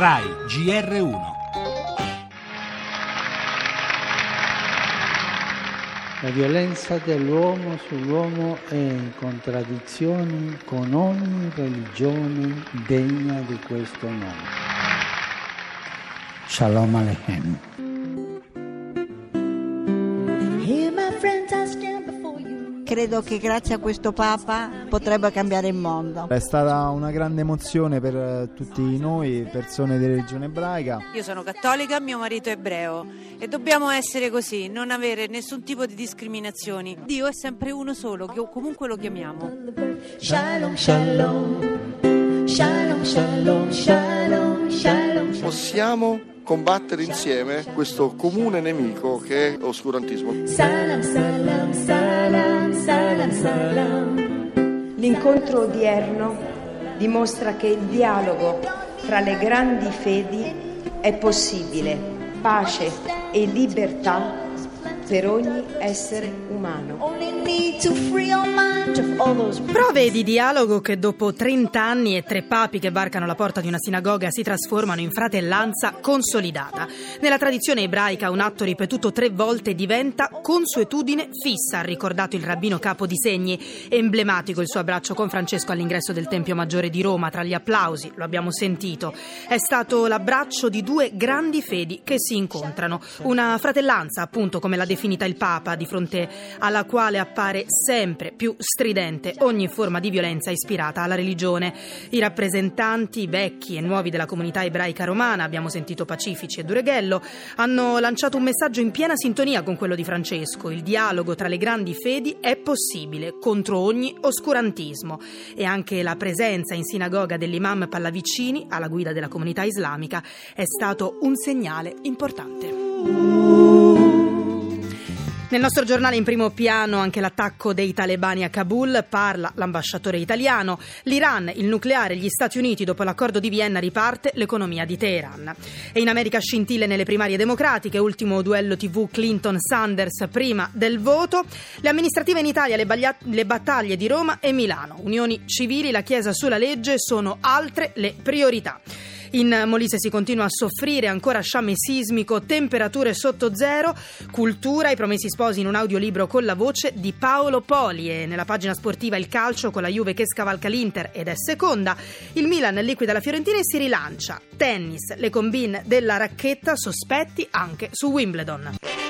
RAI GR1 La violenza dell'uomo sull'uomo è in contraddizione con ogni religione degna di questo nome. Shalom Aleichem. Hear my friends, I stand. Credo che grazie a questo Papa potrebbe cambiare il mondo. È stata una grande emozione per eh, tutti noi, persone di religione ebraica. Io sono cattolica, mio marito è ebreo e dobbiamo essere così, non avere nessun tipo di discriminazioni. Dio è sempre uno solo, che comunque lo chiamiamo. Shalom, shalom. Shalom, shalom, shalom, shalom. possiamo combattere insieme questo comune nemico che è oscurantismo. Salam, salam, salam, salam, salam. L'incontro odierno dimostra che il dialogo tra le grandi fedi è possibile, pace e libertà per ogni essere umano. Prove di dialogo che dopo 30 anni e tre papi che varcano la porta di una sinagoga si trasformano in fratellanza consolidata. Nella tradizione ebraica un atto ripetuto tre volte diventa consuetudine fissa, ha ricordato il rabbino capo di segni. Emblematico il suo abbraccio con Francesco all'ingresso del Tempio Maggiore di Roma, tra gli applausi, lo abbiamo sentito. È stato l'abbraccio di due grandi fedi che si incontrano. Una fratellanza, appunto, come l'ha definita il Papa, di fronte alla quale appare sempre più stridente ogni forma di violenza ispirata alla religione. I rappresentanti vecchi e nuovi della comunità ebraica romana, abbiamo sentito Pacifici e Dureghello, hanno lanciato un messaggio in piena sintonia con quello di Francesco. Il dialogo tra le grandi fedi è possibile contro ogni oscurantismo e anche la presenza in sinagoga dell'imam Pallavicini alla guida della comunità islamica è stato un segnale importante. Nel nostro giornale in primo piano anche l'attacco dei talebani a Kabul, parla l'ambasciatore italiano, l'Iran, il nucleare, gli Stati Uniti dopo l'accordo di Vienna riparte l'economia di Teheran. E in America scintille nelle primarie democratiche, ultimo duello TV Clinton-Sanders prima del voto, le amministrative in Italia, le, baglia- le battaglie di Roma e Milano, unioni civili, la Chiesa sulla legge sono altre le priorità. In Molise si continua a soffrire ancora sciame sismico, temperature sotto zero, cultura, i promessi sposi in un audiolibro con la voce di Paolo Poli e nella pagina sportiva il calcio con la Juve che scavalca l'Inter ed è seconda, il Milan liquida la Fiorentina e si rilancia. Tennis, le combine della racchetta sospetti anche su Wimbledon.